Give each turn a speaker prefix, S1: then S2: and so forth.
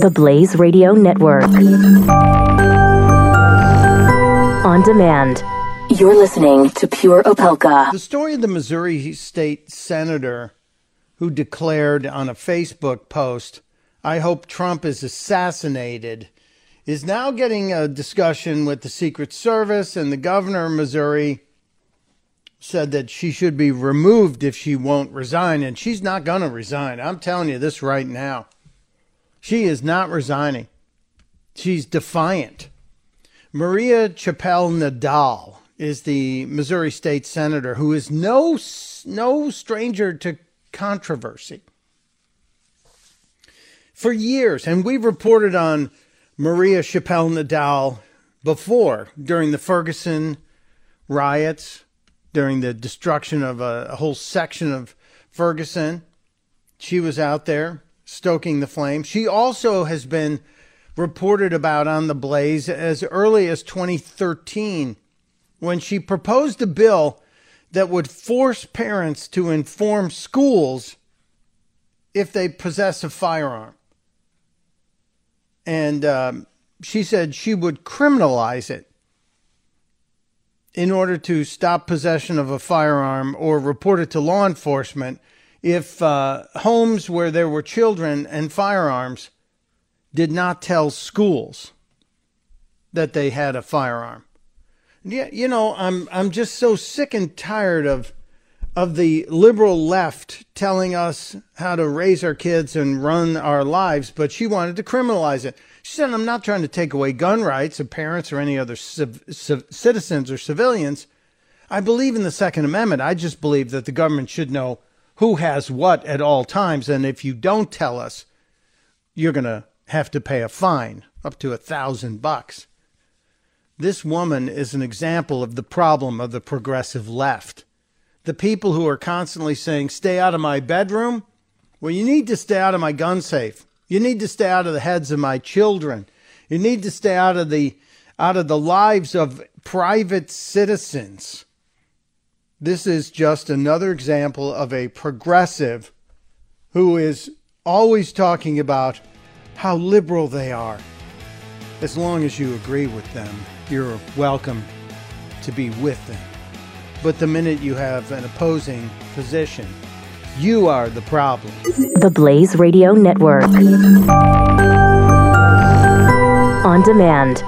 S1: The Blaze Radio Network. On demand. You're listening to Pure Opelka.
S2: The story of the Missouri state senator who declared on a Facebook post, I hope Trump is assassinated, is now getting a discussion with the Secret Service, and the governor of Missouri said that she should be removed if she won't resign, and she's not going to resign. I'm telling you this right now. She is not resigning. She's defiant. Maria Chappelle Nadal is the Missouri state senator who is no no stranger to controversy. For years, and we've reported on Maria Chappelle Nadal before during the Ferguson riots, during the destruction of a, a whole section of Ferguson. She was out there stoking the flame. She also has been reported about on the Blaze as early as 2013 when she proposed a bill that would force parents to inform schools if they possess a firearm. And um, she said she would criminalize it in order to stop possession of a firearm or report it to law enforcement if uh, homes where there were children and firearms did not tell schools that they had a firearm. Yeah, you know, I'm I'm just so sick and tired of of the liberal left telling us how to raise our kids and run our lives, but she wanted to criminalize it. She said, "I'm not trying to take away gun rights of parents or any other civ- civ- citizens or civilians. I believe in the Second Amendment. I just believe that the government should know who has what at all times, and if you don't tell us, you're going to have to pay a fine up to a thousand bucks." This woman is an example of the problem of the progressive left. The people who are constantly saying, stay out of my bedroom. Well, you need to stay out of my gun safe. You need to stay out of the heads of my children. You need to stay out of the out of the lives of private citizens. This is just another example of a progressive who is always talking about how liberal they are. As long as you agree with them, you're welcome to be with them. But the minute you have an opposing position, you are the problem.
S1: The Blaze Radio Network. On demand.